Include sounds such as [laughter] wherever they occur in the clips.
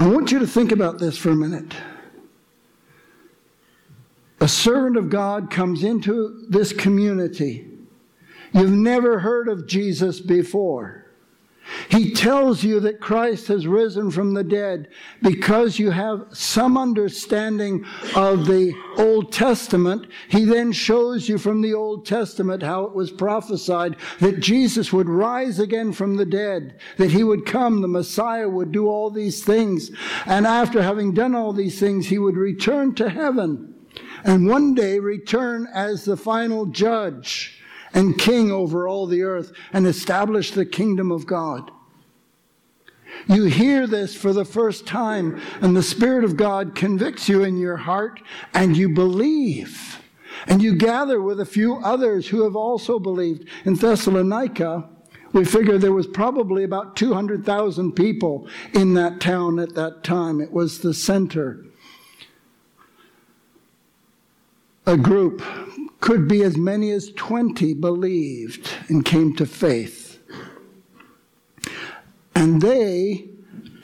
I want you to think about this for a minute. A servant of God comes into this community. You've never heard of Jesus before. He tells you that Christ has risen from the dead because you have some understanding of the Old Testament. He then shows you from the Old Testament how it was prophesied that Jesus would rise again from the dead, that he would come, the Messiah would do all these things. And after having done all these things, he would return to heaven and one day return as the final judge and king over all the earth and establish the kingdom of God. You hear this for the first time, and the Spirit of God convicts you in your heart, and you believe. And you gather with a few others who have also believed. In Thessalonica, we figure there was probably about 200,000 people in that town at that time. It was the center. A group could be as many as 20 believed and came to faith. And they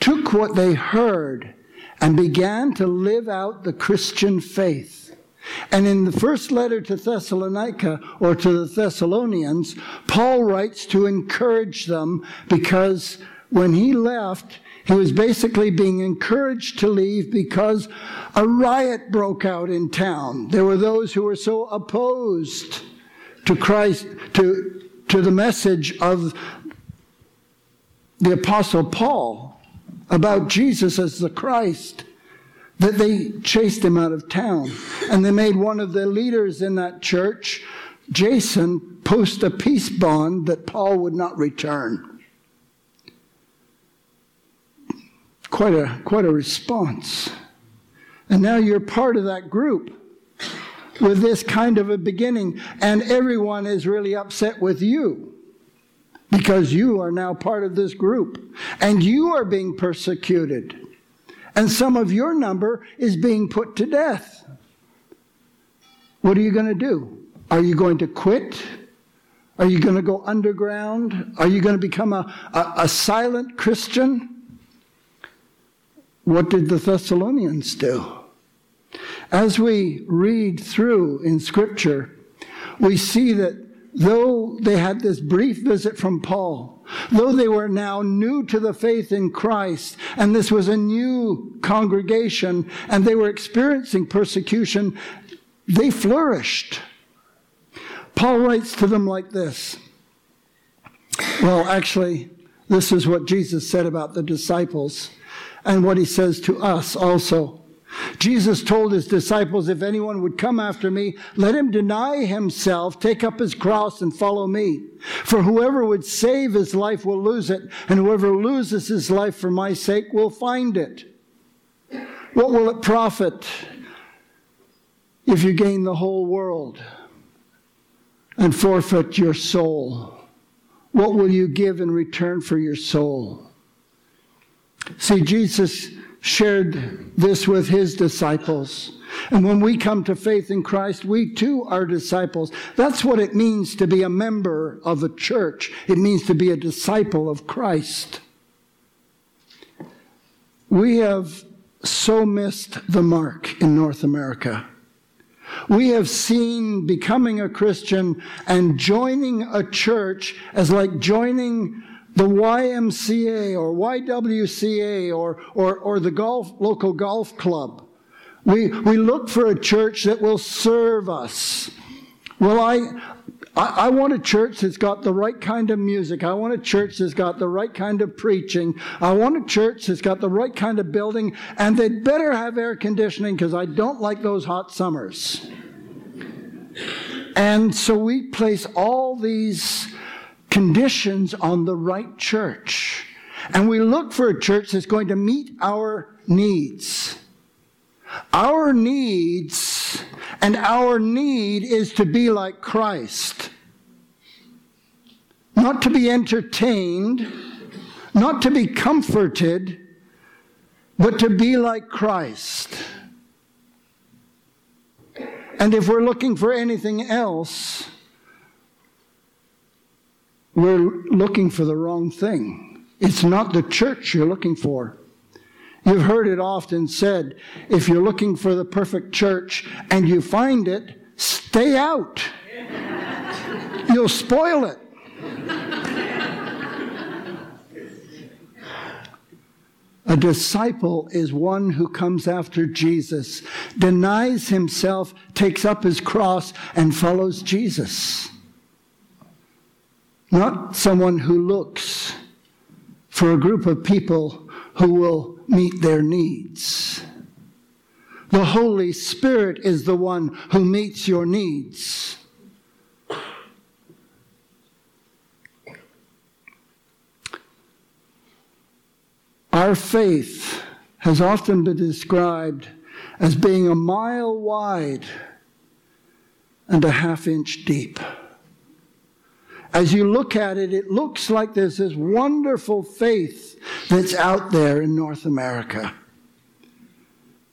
took what they heard and began to live out the Christian faith. And in the first letter to Thessalonica or to the Thessalonians, Paul writes to encourage them because when he left, he was basically being encouraged to leave because a riot broke out in town. There were those who were so opposed to Christ, to, to the message of the Apostle Paul about Jesus as the Christ that they chased him out of town. And they made one of the leaders in that church, Jason, post a peace bond that Paul would not return. Quite a, quite a response. And now you're part of that group with this kind of a beginning, and everyone is really upset with you because you are now part of this group and you are being persecuted. And some of your number is being put to death. What are you going to do? Are you going to quit? Are you going to go underground? Are you going to become a, a, a silent Christian? What did the Thessalonians do? As we read through in Scripture, we see that though they had this brief visit from Paul, though they were now new to the faith in Christ, and this was a new congregation, and they were experiencing persecution, they flourished. Paul writes to them like this. Well, actually, this is what Jesus said about the disciples and what he says to us also. Jesus told his disciples, If anyone would come after me, let him deny himself, take up his cross, and follow me. For whoever would save his life will lose it, and whoever loses his life for my sake will find it. What will it profit if you gain the whole world and forfeit your soul? What will you give in return for your soul? See, Jesus shared this with his disciples. And when we come to faith in Christ, we too are disciples. That's what it means to be a member of a church. It means to be a disciple of Christ. We have so missed the mark in North America. We have seen becoming a Christian and joining a church as like joining the YMCA or YWCA or, or, or the golf, local golf club. We, we look for a church that will serve us. Well, I, I, I, want a church that's got the right kind of music. I want a church that's got the right kind of preaching. I want a church that's got the right kind of building, and they'd better have air conditioning because I don't like those hot summers. And so we place all these conditions on the right church. And we look for a church that's going to meet our needs. Our needs and our need is to be like Christ. Not to be entertained, not to be comforted, but to be like Christ. And if we're looking for anything else, we're looking for the wrong thing. It's not the church you're looking for. You've heard it often said if you're looking for the perfect church and you find it, stay out. [laughs] You'll spoil it. A disciple is one who comes after Jesus, denies himself, takes up his cross, and follows Jesus. Not someone who looks for a group of people who will meet their needs. The Holy Spirit is the one who meets your needs. Our faith has often been described as being a mile wide and a half inch deep. As you look at it, it looks like there's this wonderful faith that's out there in North America.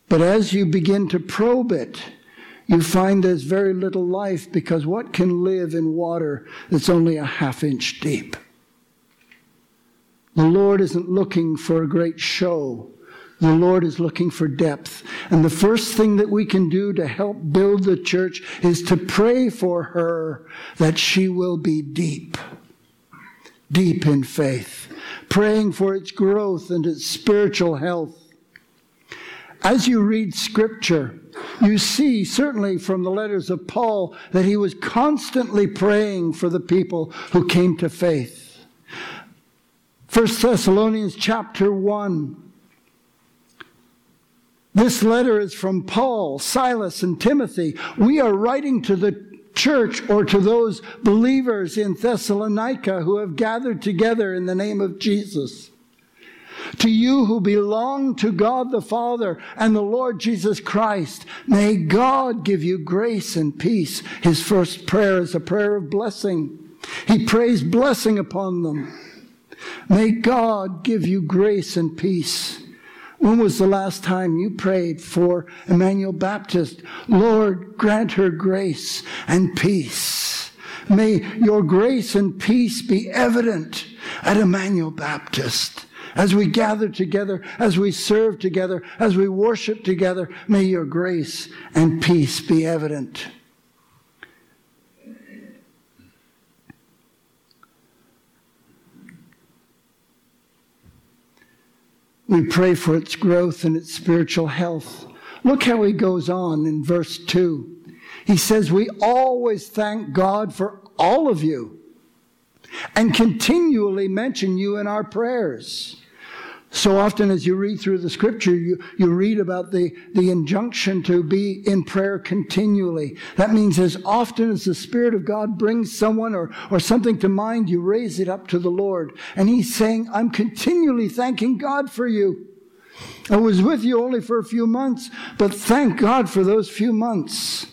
But as you begin to probe it, you find there's very little life because what can live in water that's only a half inch deep? The Lord isn't looking for a great show. The Lord is looking for depth. And the first thing that we can do to help build the church is to pray for her that she will be deep, deep in faith, praying for its growth and its spiritual health. As you read scripture, you see, certainly from the letters of Paul, that he was constantly praying for the people who came to faith. 1 Thessalonians chapter 1 this letter is from Paul, Silas, and Timothy. We are writing to the church or to those believers in Thessalonica who have gathered together in the name of Jesus. To you who belong to God the Father and the Lord Jesus Christ, may God give you grace and peace. His first prayer is a prayer of blessing. He prays blessing upon them. May God give you grace and peace. When was the last time you prayed for Emmanuel Baptist? Lord, grant her grace and peace. May your grace and peace be evident at Emmanuel Baptist. As we gather together, as we serve together, as we worship together, may your grace and peace be evident. We pray for its growth and its spiritual health. Look how he goes on in verse 2. He says, We always thank God for all of you and continually mention you in our prayers. So often, as you read through the scripture, you, you read about the, the injunction to be in prayer continually. That means as often as the Spirit of God brings someone or, or something to mind, you raise it up to the Lord. And He's saying, I'm continually thanking God for you. I was with you only for a few months, but thank God for those few months.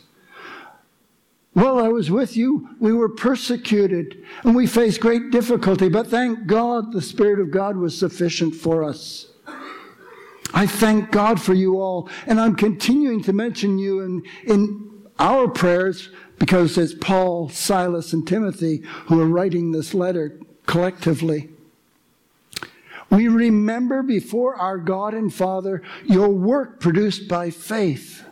While I was with you, we were persecuted and we faced great difficulty, but thank God the Spirit of God was sufficient for us. I thank God for you all, and I'm continuing to mention you in, in our prayers because it's Paul, Silas, and Timothy who are writing this letter collectively. We remember before our God and Father your work produced by faith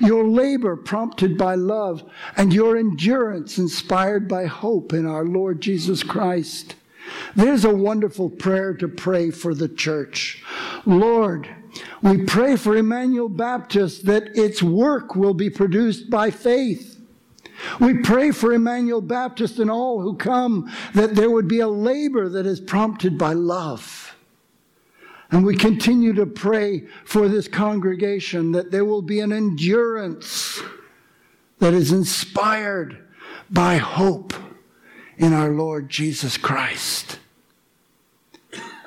your labor prompted by love, and your endurance inspired by hope in our Lord Jesus Christ. There's a wonderful prayer to pray for the church. Lord, we pray for Emmanuel Baptist that its work will be produced by faith. We pray for Emmanuel Baptist and all who come that there would be a labor that is prompted by love. And we continue to pray for this congregation that there will be an endurance that is inspired by hope in our Lord Jesus Christ.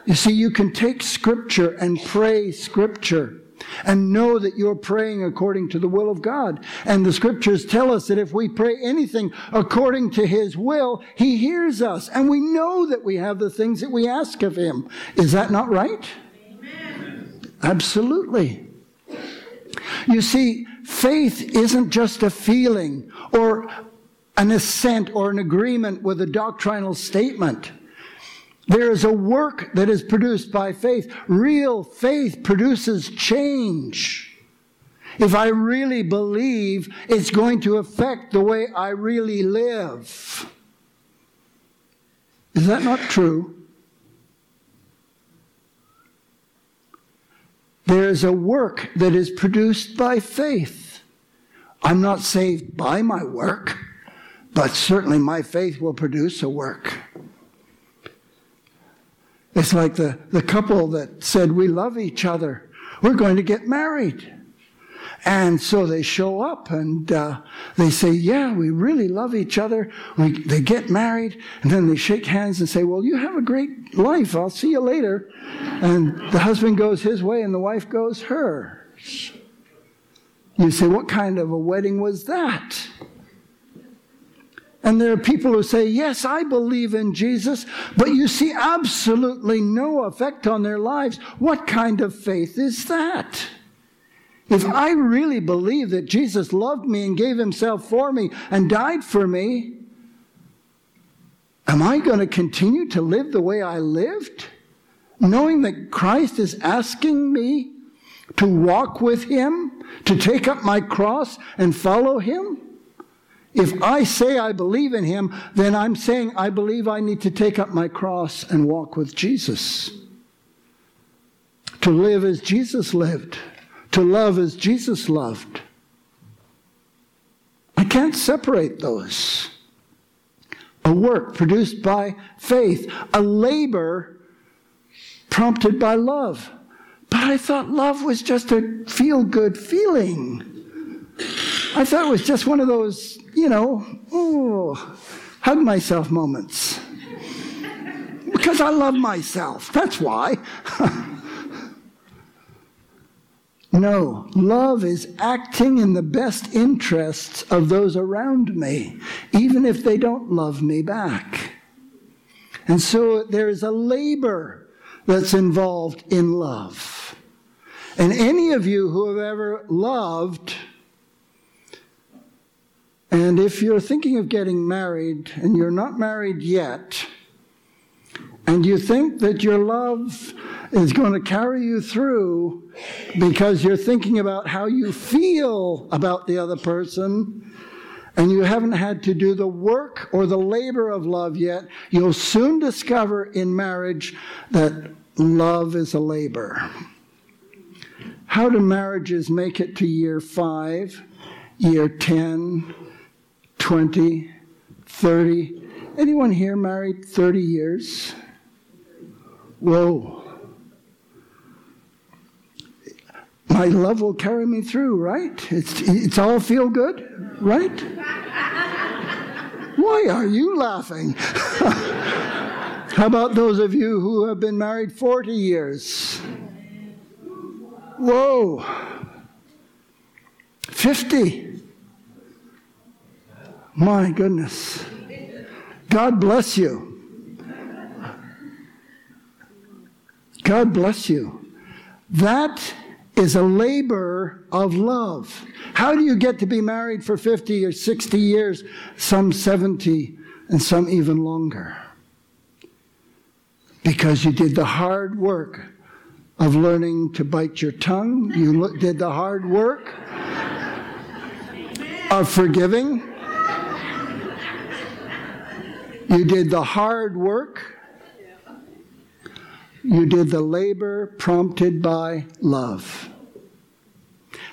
You see, you can take Scripture and pray Scripture and know that you're praying according to the will of God. And the Scriptures tell us that if we pray anything according to His will, He hears us. And we know that we have the things that we ask of Him. Is that not right? Absolutely. You see, faith isn't just a feeling or an assent or an agreement with a doctrinal statement. There is a work that is produced by faith. Real faith produces change. If I really believe, it's going to affect the way I really live. Is that not true? There is a work that is produced by faith. I'm not saved by my work, but certainly my faith will produce a work. It's like the, the couple that said, We love each other. We're going to get married. And so they show up and uh, they say, Yeah, we really love each other. We, they get married and then they shake hands and say, Well, you have a great life. I'll see you later. And the husband goes his way and the wife goes hers. You say, What kind of a wedding was that? And there are people who say, Yes, I believe in Jesus, but you see absolutely no effect on their lives. What kind of faith is that? If I really believe that Jesus loved me and gave himself for me and died for me, am I going to continue to live the way I lived? Knowing that Christ is asking me to walk with him, to take up my cross and follow him? If I say I believe in him, then I'm saying I believe I need to take up my cross and walk with Jesus. To live as Jesus lived to love as Jesus loved. I can't separate those. A work produced by faith, a labor prompted by love. But I thought love was just a feel good feeling. I thought it was just one of those, you know, oh, hug myself moments. Because I love myself. That's why. [laughs] No, love is acting in the best interests of those around me, even if they don't love me back. And so there is a labor that's involved in love. And any of you who have ever loved, and if you're thinking of getting married and you're not married yet, and you think that your love is going to carry you through because you're thinking about how you feel about the other person and you haven't had to do the work or the labor of love yet, you'll soon discover in marriage that love is a labor. How do marriages make it to year five, year 10, 20, 30? Anyone here married 30 years? Whoa. My love will carry me through, right? It's, it's all feel good, right? Why are you laughing? [laughs] How about those of you who have been married 40 years? Whoa. 50. My goodness. God bless you. God bless you. That is a labor of love. How do you get to be married for 50 or 60 years, some 70, and some even longer? Because you did the hard work of learning to bite your tongue, you did the hard work of forgiving, you did the hard work you did the labor prompted by love.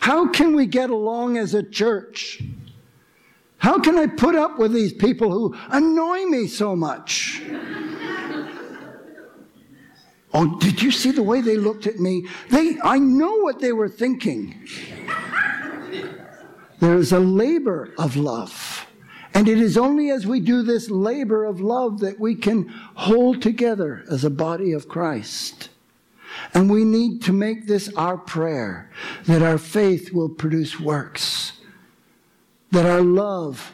How can we get along as a church? How can I put up with these people who annoy me so much? [laughs] Oh, did you see the way they looked at me? They, I know what they were thinking. [laughs] There is a labor of love. And it is only as we do this labor of love that we can hold together as a body of Christ. And we need to make this our prayer that our faith will produce works, that our love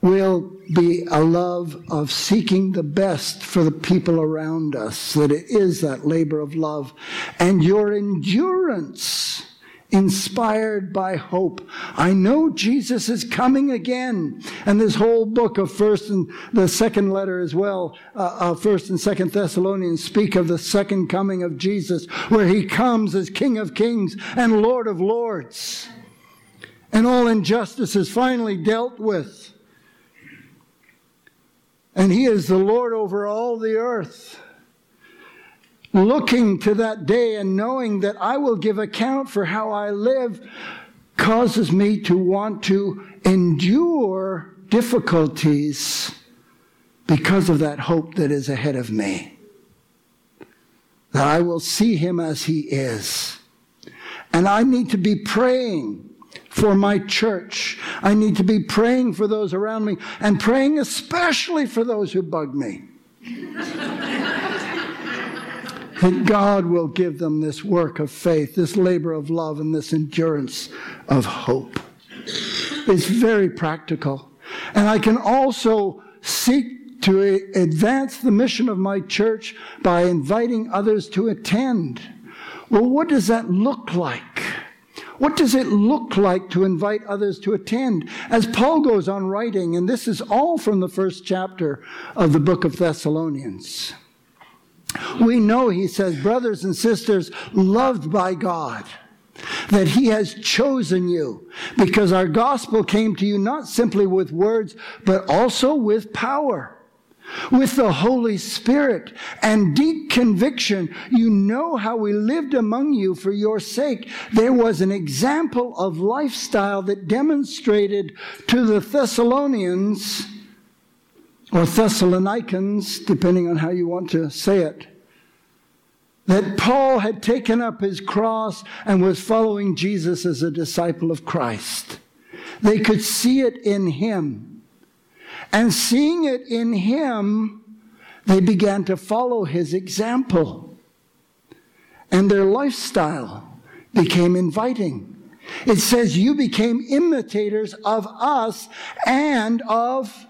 will be a love of seeking the best for the people around us, that it is that labor of love. And your endurance inspired by hope. I know Jesus is coming again. And this whole book of first and the second letter as well, uh, uh, first and second Thessalonians speak of the second coming of Jesus, where he comes as King of kings and Lord of lords. And all injustice is finally dealt with. And he is the Lord over all the earth looking to that day and knowing that I will give account for how I live causes me to want to endure difficulties because of that hope that is ahead of me. That I will see him as he is. And I need to be praying for my church. I need to be praying for those around me and praying especially for those who bug me [laughs] that God will give them this work of faith, this labor of love, and this endurance of hope. It's very practical. And I can also seek to advance the mission of my church by inviting others to attend. Well, what does that look like? What does it look like to invite others to attend? As Paul goes on writing, and this is all from the first chapter of the book of Thessalonians. We know, he says, brothers and sisters, loved by God, that he has chosen you because our gospel came to you not simply with words, but also with power. With the Holy Spirit and deep conviction, you know how we lived among you for your sake. There was an example of lifestyle that demonstrated to the Thessalonians or Thessalonians, depending on how you want to say it, that Paul had taken up his cross and was following Jesus as a disciple of Christ. They could see it in him. And seeing it in him, they began to follow his example. And their lifestyle became inviting. It says, You became imitators of us and of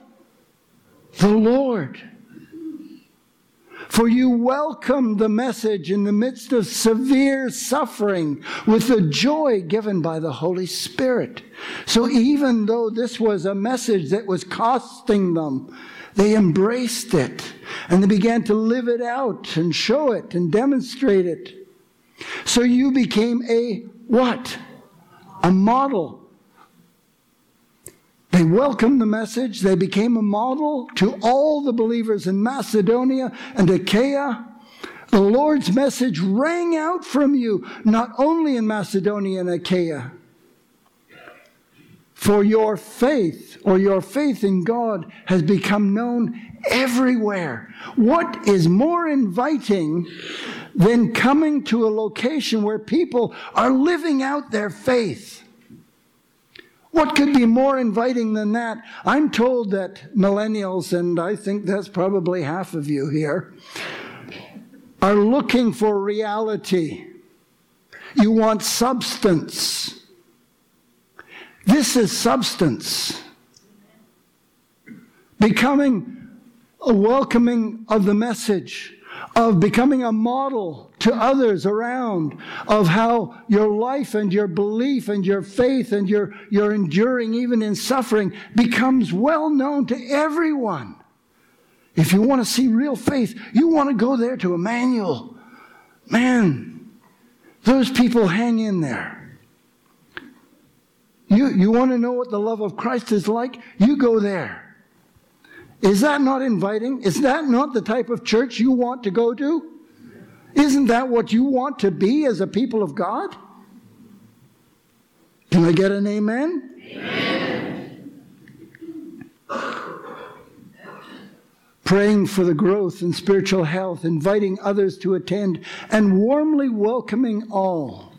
the Lord. For you welcomed the message in the midst of severe suffering with the joy given by the Holy Spirit. So even though this was a message that was costing them, they embraced it and they began to live it out and show it and demonstrate it. So you became a what? A model they welcomed the message. They became a model to all the believers in Macedonia and Achaia. The Lord's message rang out from you, not only in Macedonia and Achaia. For your faith, or your faith in God, has become known everywhere. What is more inviting than coming to a location where people are living out their faith? What could be more inviting than that? I'm told that millennials, and I think that's probably half of you here, are looking for reality. You want substance. This is substance. Becoming a welcoming of the message of becoming a model to others around of how your life and your belief and your faith and your, your enduring even in suffering becomes well known to everyone. If you want to see real faith, you want to go there to Emmanuel. Man, those people hang in there. You, you want to know what the love of Christ is like? You go there. Is that not inviting? Is that not the type of church you want to go to? Isn't that what you want to be as a people of God? Can I get an amen? amen. Praying for the growth in spiritual health, inviting others to attend, and warmly welcoming all.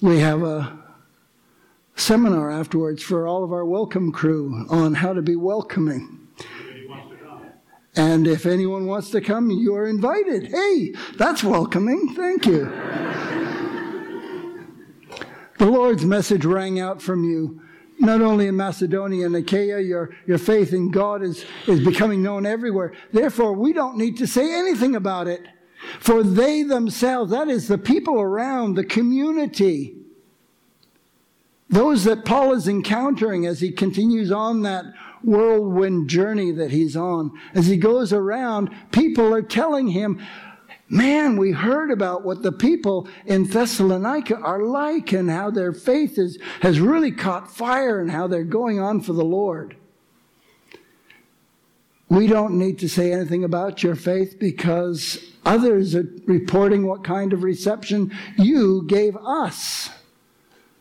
We have a seminar afterwards for all of our welcome crew on how to be welcoming. And if anyone wants to come, you are invited. Hey, that's welcoming. Thank you. the Lord's message rang out from you. Not only in Macedonia and Achaia, your, your faith in God is, is becoming known everywhere. Therefore, we don't need to say anything about it For they themselves, that is the people around, the community, those that Paul is encountering as he continues on that whirlwind journey that he's on, as he goes around, people are telling him, Man, we heard about what the people in Thessalonica are like and how their faith is, has really caught fire and how they're going on for the Lord. We don't need to say anything about your faith because others are reporting what kind of reception you gave us.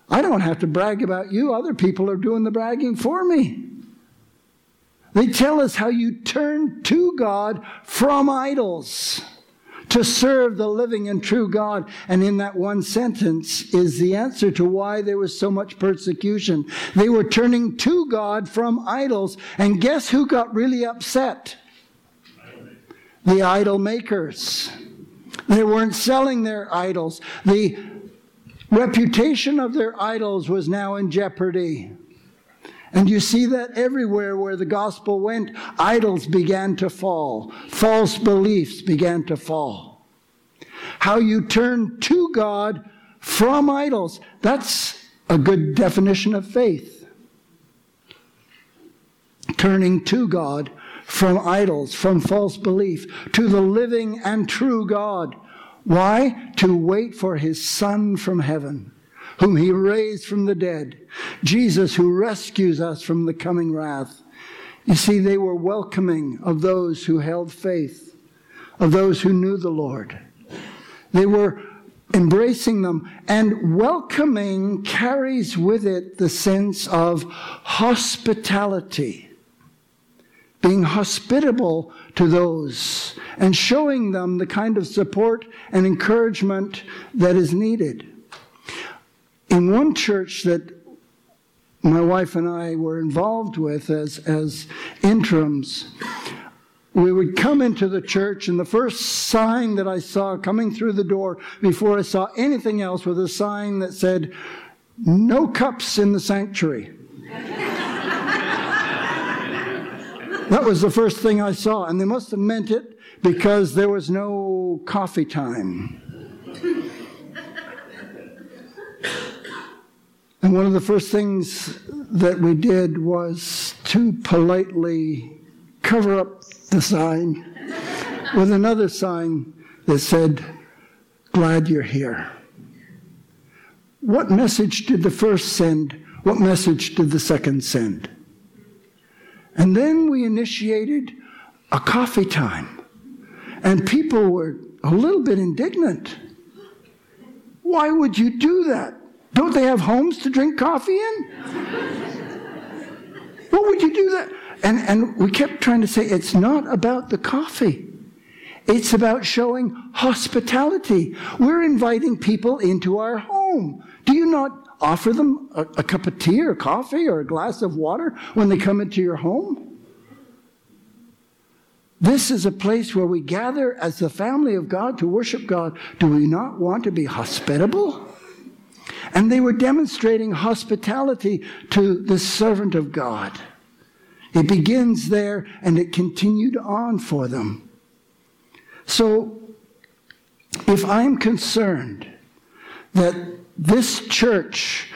I don't have to brag about you, other people are doing the bragging for me. They tell us how you turn to God from idols to serve the living and true God. And in that one sentence is the answer to why there was so much persecution. They were turning to God from idols. And guess who got really upset? The idol makers. They weren't selling their idols. The reputation of their idols was now in jeopardy. And you see that everywhere where the gospel went, idols began to fall, false beliefs began to fall. How you turn to God from idols, that's a good definition of faith. Turning to God from idols, from false belief, to the living and true God. Why? To wait for his Son from heaven whom he raised from the dead, Jesus who rescues us from the coming wrath. You see, they were welcoming of those who held faith, of those who knew the Lord. They were embracing them, and welcoming carries with it the sense of hospitality. Being hospitable to those and showing them the kind of support and encouragement that is needed. In one church that my wife and I were involved with as, as interims, we would come into the church, and the first sign that I saw coming through the door before I saw anything else was a sign that said, No cups in the sanctuary. [laughs] that was the first thing I saw, and they must have meant it because there was no coffee time. And one of the first things that we did was to politely cover up the sign with another sign that said, Glad you're here. What message did the first send? What message did the second send? And then we initiated a coffee time. And people were a little bit indignant. Why would you do that? Don't they have homes to drink coffee in? what would you do that? And, and we kept trying to say it's not about the coffee. It's about showing hospitality. We're inviting people into our home. Do you not offer them a, a cup of tea or coffee or a glass of water when they come into your home? This is a place where we gather as the family of God to worship God. Do we not want to be hospitable? And they were demonstrating hospitality to the servant of God. It begins there and it continued on for them. So, if I'm concerned that this church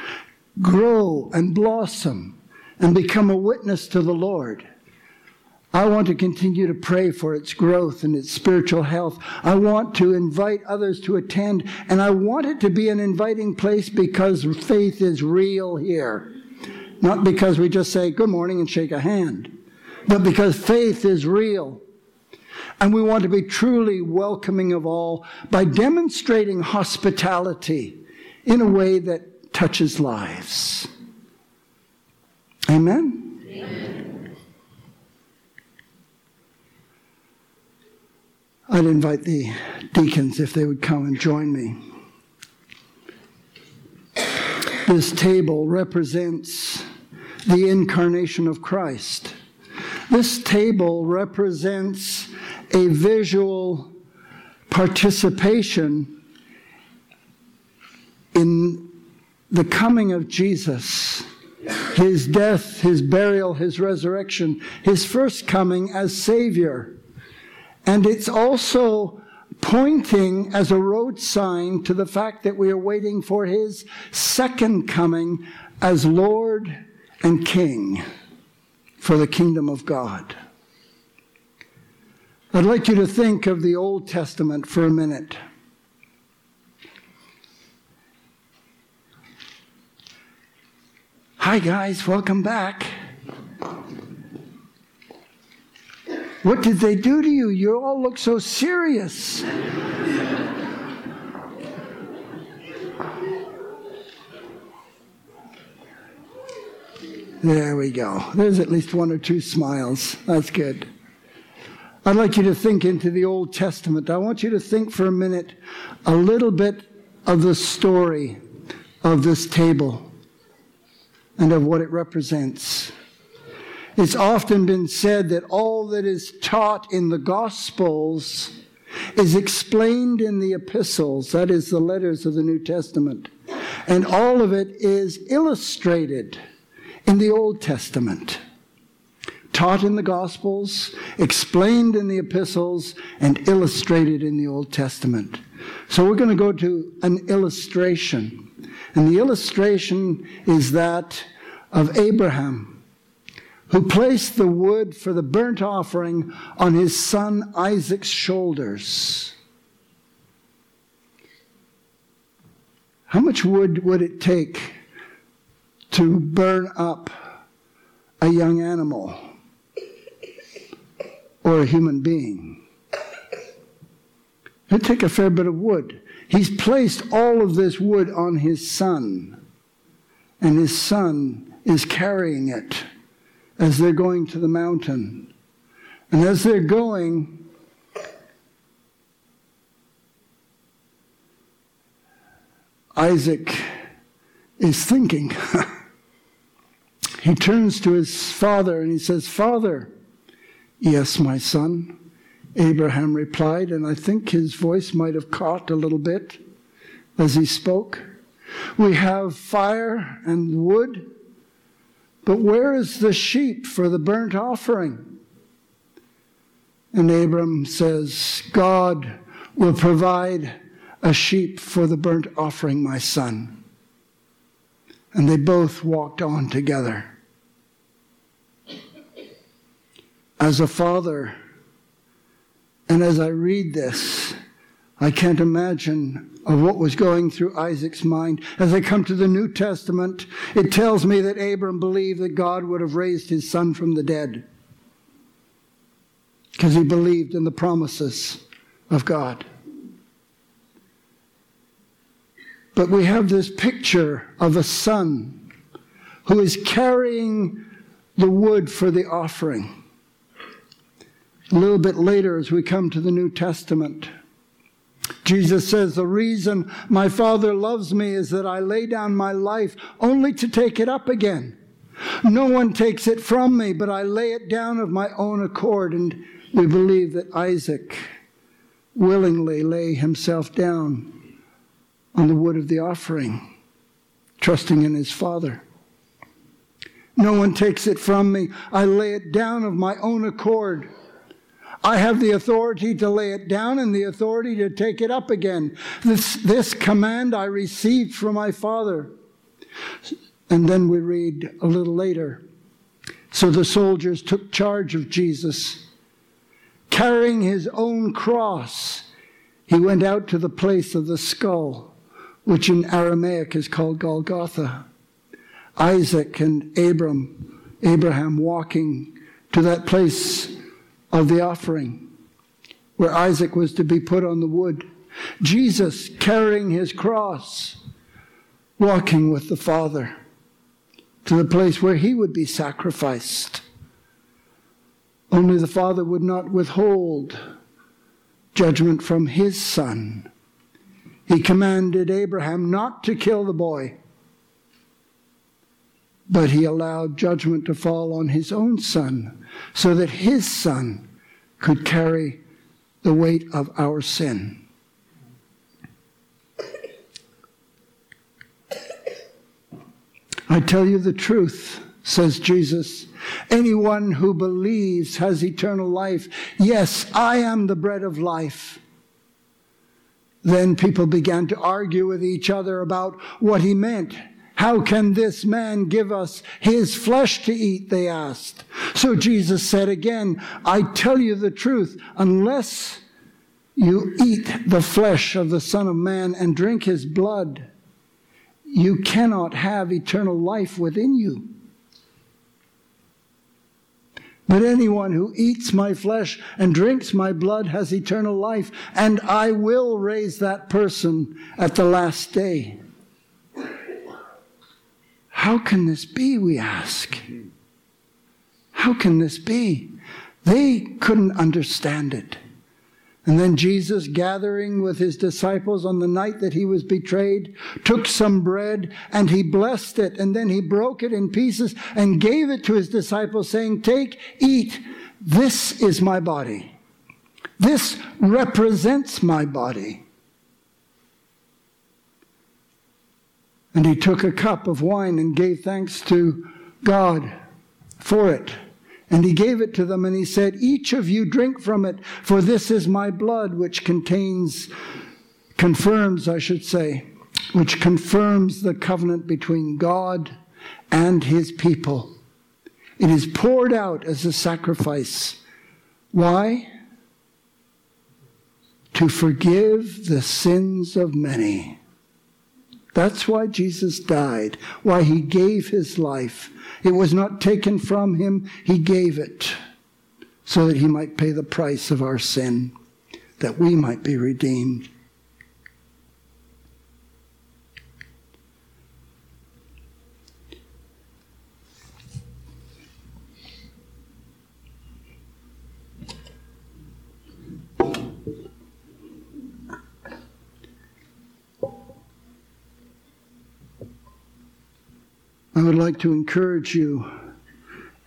grow and blossom and become a witness to the Lord, I want to continue to pray for its growth and its spiritual health. I want to invite others to attend, and I want it to be an inviting place because faith is real here. Not because we just say good morning and shake a hand, but because faith is real. And we want to be truly welcoming of all by demonstrating hospitality in a way that touches lives. Amen? Amen. I'd invite the deacons if they would come and join me. This table represents the incarnation of Christ. This table represents a visual participation in the coming of Jesus, his death, his burial, his resurrection, his first coming as Savior. And it's also pointing as a road sign to the fact that we are waiting for his second coming as Lord and King for the kingdom of God. I'd like you to think of the Old Testament for a minute. Hi, guys, welcome back. What did they do to you? You all look so serious. There we go. There's at least one or two smiles. That's good. I'd like you to think into the Old Testament. I want you to think for a minute a little bit of the story of this table and of what it represents. It's often been said that all that is taught in the Gospels is explained in the epistles, that is, the letters of the New Testament. And all of it is illustrated in the Old Testament taught in the Gospels, explained in the epistles, and illustrated in the Old Testament. So we're going to go to an illustration. And the illustration is that of Abraham, who placed the wood for the burnt offering on his son Isaac's shoulders. How much wood would it take to burn up a young animal? or a human being. It'd take a fair bit of wood. He's placed all of this wood on his son, and his son is carrying it as they're going to the mountain. And as they're going, Isaac is thinking. [laughs] he turns to his father and he says, Father, Yes, my son, Abraham replied, and I think his voice might have caught a little bit as he spoke. We have fire and wood, but where is the sheep for the burnt offering? And Abram says, God will provide a sheep for the burnt offering, my son. And they both walked on together. as a father, and as I read this, I can't imagine of what was going through Isaac's mind. As I come to the New Testament, it tells me that Abram believed that God would have raised his son from the dead because he believed in the promises of God. But we have this picture of a son who is carrying the wood for the offering. A little bit later, as we come to the New Testament, Jesus says, The reason my Father loves me is that I lay down my life only to take it up again. No one takes it from me, but I lay it down of my own accord. And we believe that Isaac willingly lay himself down on the wood of the offering, trusting in his Father. No one takes it from me. I lay it down of my own accord. I have the authority to lay it down and the authority to take it up again. This, this command I received from my Father. And then we read a little later. So the soldiers took charge of Jesus. Carrying his own cross, he went out to the place of the skull, which in Aramaic is called Golgotha. Isaac and Abram, Abraham walking to that place of the offering, where Isaac was to be put on the wood. Jesus carrying his cross, walking with the Father to the place where he would be sacrificed. Only the Father would not withhold judgment from his son. He commanded Abraham not to kill the boy, but he allowed judgment to fall on his own son so that his son could carry the weight of our sin. I tell you the truth, says Jesus. Anyone who believes has eternal life. Yes, I am the bread of life. then people began to argue with each other about what he meant. How can this man give us his flesh to eat? They asked. So Jesus said again, I tell you the truth, unless you eat the flesh of the Son of Man and drink his blood, you cannot have eternal life within you. But anyone who eats my flesh and drinks my blood has eternal life, and I will raise that person at the last day. How can this be, we ask? How can this be? They couldn't understand it. And then Jesus, gathering with his disciples on the night that he was betrayed, took some bread and he blessed it. And then he broke it in pieces and gave it to his disciples, saying, Take, eat. This is my body. This represents my body. And he took a cup of wine and gave thanks to God for it. And he gave it to them and he said, Each of you drink from it, for this is my blood, which contains, confirms, I should say, which confirms the covenant between God and his people. It is poured out as a sacrifice. Why? To forgive the sins of many. That's why Jesus died, why he gave his life. It was not taken from him, he gave it so that he might pay the price of our sin, that we might be redeemed. I would like to encourage you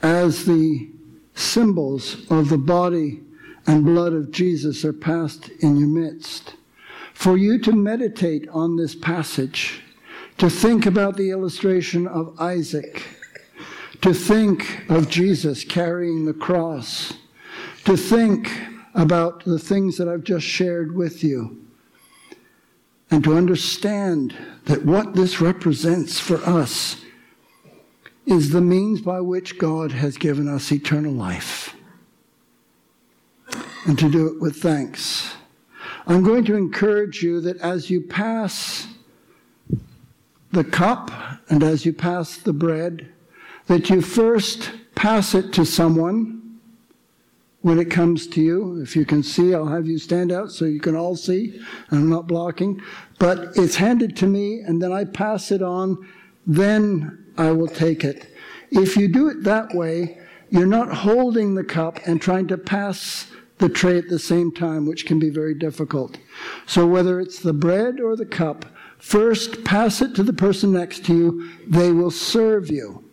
as the symbols of the body and blood of Jesus are passed in your midst, for you to meditate on this passage, to think about the illustration of Isaac, to think of Jesus carrying the cross, to think about the things that I've just shared with you, and to understand that what this represents for us is the means by which God has given us eternal life. And to do it with thanks. I'm going to encourage you that as you pass the cup and as you pass the bread, that you first pass it to someone when it comes to you. If you can see, I'll have you stand out so you can all see. I'm not blocking. But it's handed to me, and then I pass it on. Then I will take it. If you do it that way, you're not holding the cup and trying to pass the tray at the same time, which can be very difficult. So whether it's the bread or the cup, first pass it to the person next to you. They will serve you.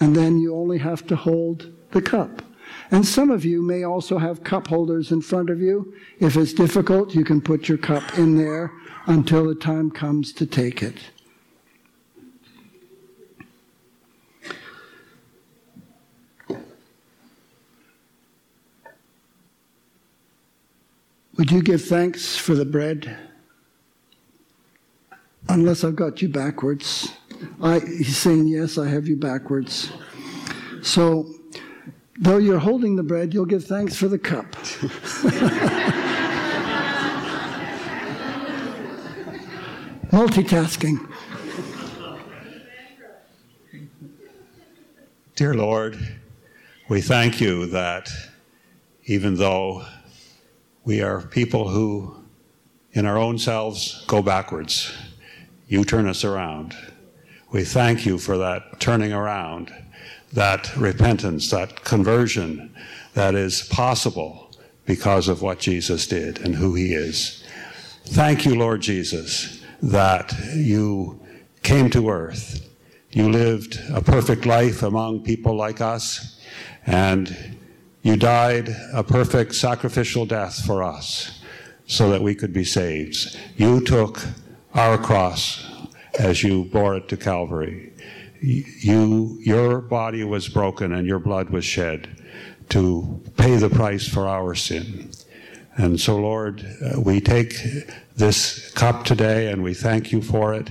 And then you only have to hold the cup. And some of you may also have cup holders in front of you. If it's difficult, you can put your cup in there until the time comes to take it. Would you give thanks for the bread? Unless I've got you backwards. I, he's saying, Yes, I have you backwards. So, though you're holding the bread, you'll give thanks for the cup. [laughs] Multitasking. Dear Lord, we thank you that even though we are people who, in our own selves, go backwards. You turn us around. We thank you for that turning around, that repentance, that conversion that is possible because of what Jesus did and who he is. Thank you, Lord Jesus, that you came to earth. You lived a perfect life among people like us, and you died a perfect sacrificial death for us so that we could be saved. You took our cross as you bore it to Calvary. You, your body was broken and your blood was shed to pay the price for our sin. And so, Lord, uh, we take this cup today and we thank you for it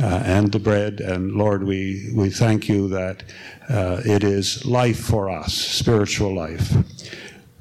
uh, and the bread. And Lord, we, we thank you that uh, it is life for us, spiritual life.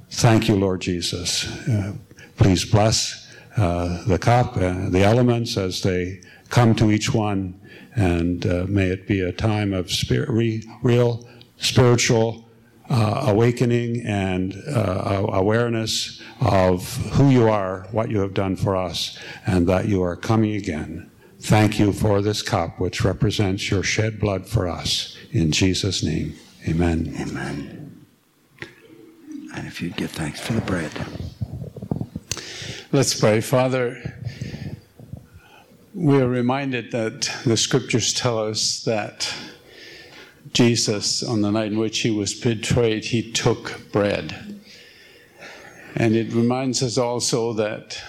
Thank you, Lord Jesus. Uh, please bless uh, the cup, uh, the elements as they come to each one, and may it be a time of re, real spiritual uh, awakening and uh, awareness of who you are, what you have done for us, and that you are coming again. Thank you for this cup, which represents your shed blood for us. In Jesus' name, amen. Amen. And if you'd give thanks for the bread. Let's pray. Father, we are reminded that the scriptures tell us that Jesus, on the night in which he was betrayed, he took bread. And it reminds us also that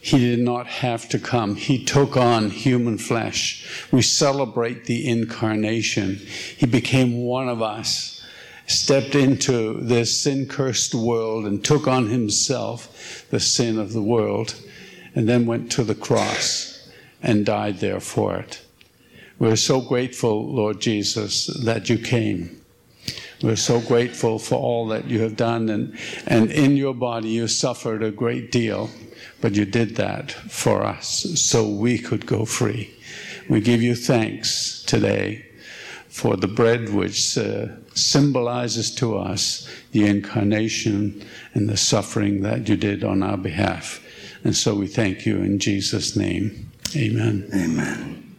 he did not have to come. He took on human flesh. We celebrate the incarnation. He became one of us, stepped into this sin cursed world and took on himself the sin of the world, and then went to the cross and died there for it. We're so grateful, Lord Jesus, that you came. We're so grateful for all that you have done. And, and in your body, you suffered a great deal, but you did that for us so we could go free. We give you thanks today for the bread which uh, symbolizes to us the incarnation and the suffering that you did on our behalf. And so we thank you in Jesus' name. Amen. Amen.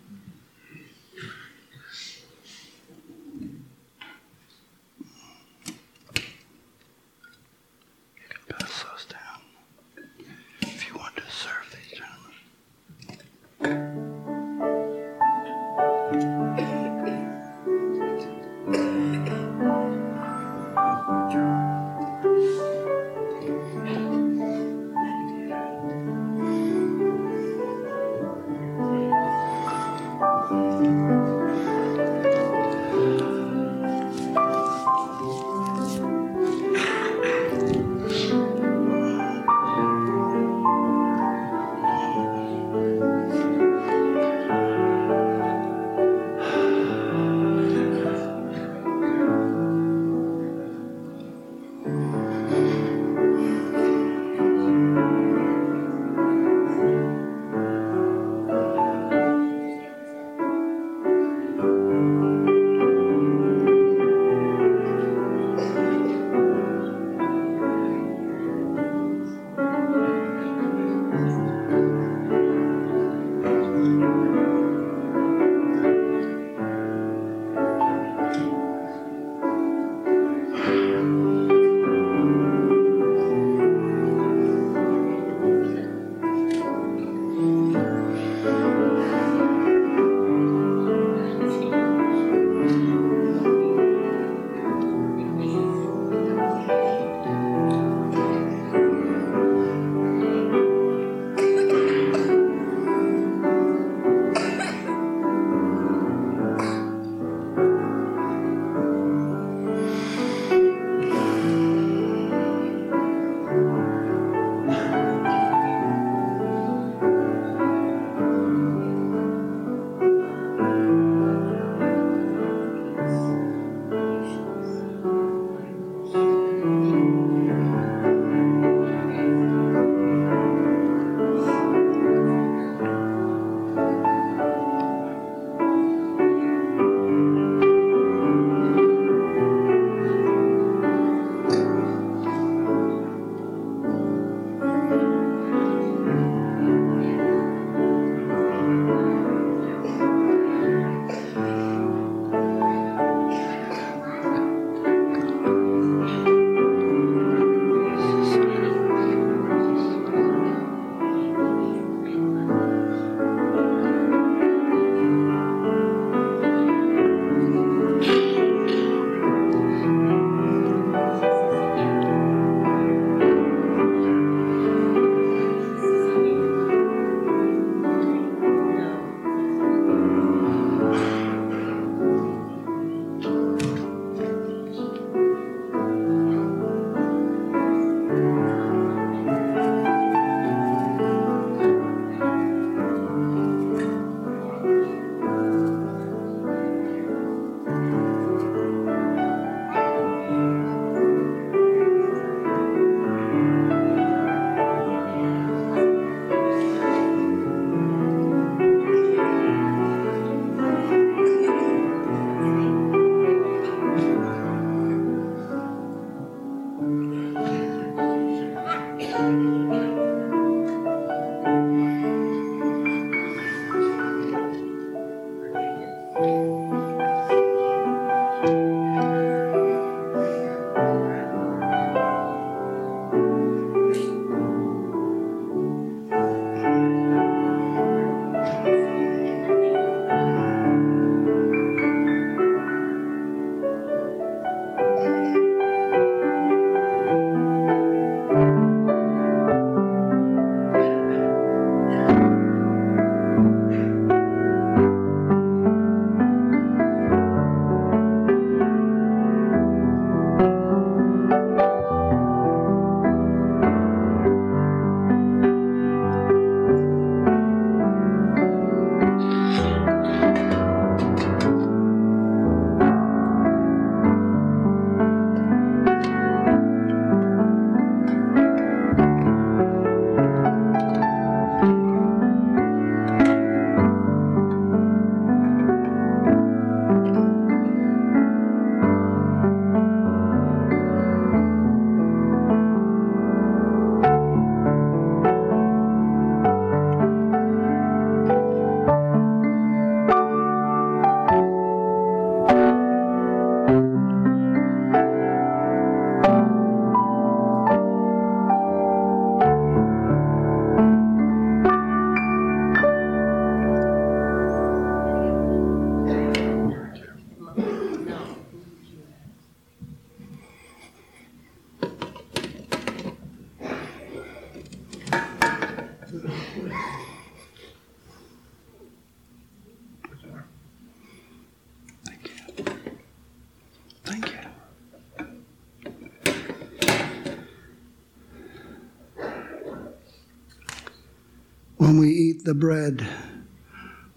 The bread,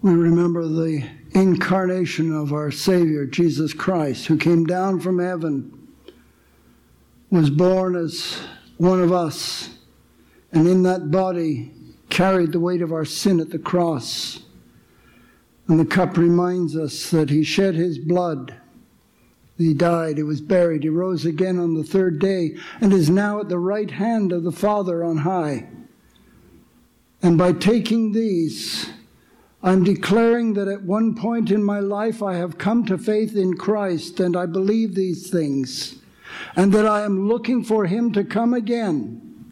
we remember the incarnation of our Savior, Jesus Christ, who came down from heaven, was born as one of us, and in that body carried the weight of our sin at the cross. And the cup reminds us that he shed his blood. He died, he was buried, he rose again on the third day, and is now at the right hand of the Father on high. And by taking these, I'm declaring that at one point in my life I have come to faith in Christ and I believe these things, and that I am looking for Him to come again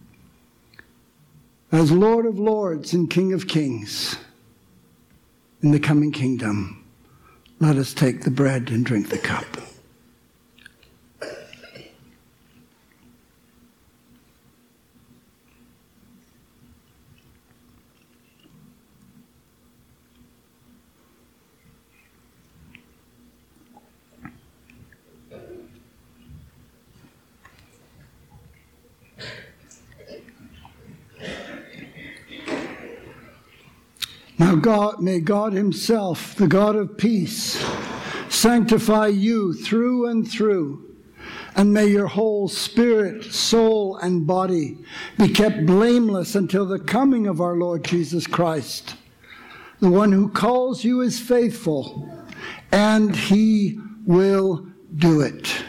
as Lord of Lords and King of Kings in the coming kingdom. Let us take the bread and drink the cup. Now, God, may God Himself, the God of peace, sanctify you through and through, and may your whole spirit, soul, and body be kept blameless until the coming of our Lord Jesus Christ. The one who calls you is faithful, and He will do it.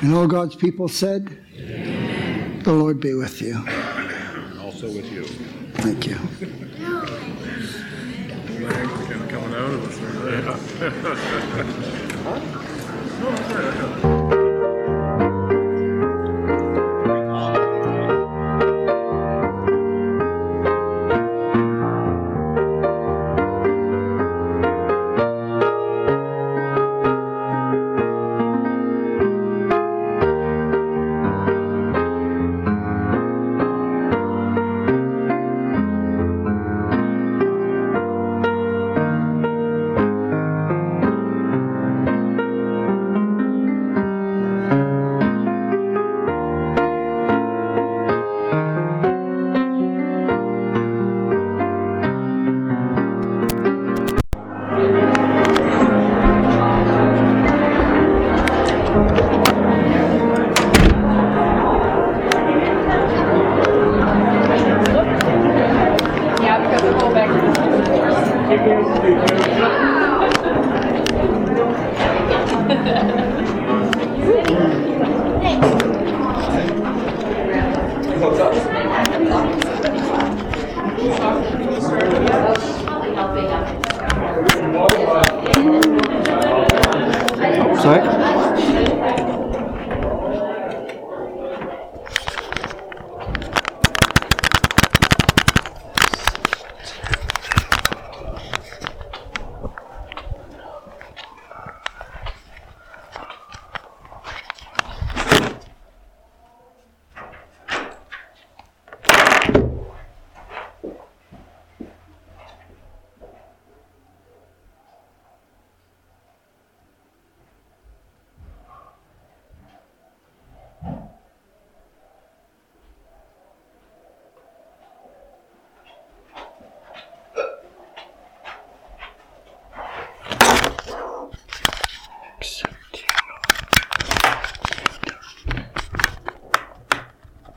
And all God's people said, Amen. The Lord be with you. And also with you. Thank you. Coming out of us. Sorry?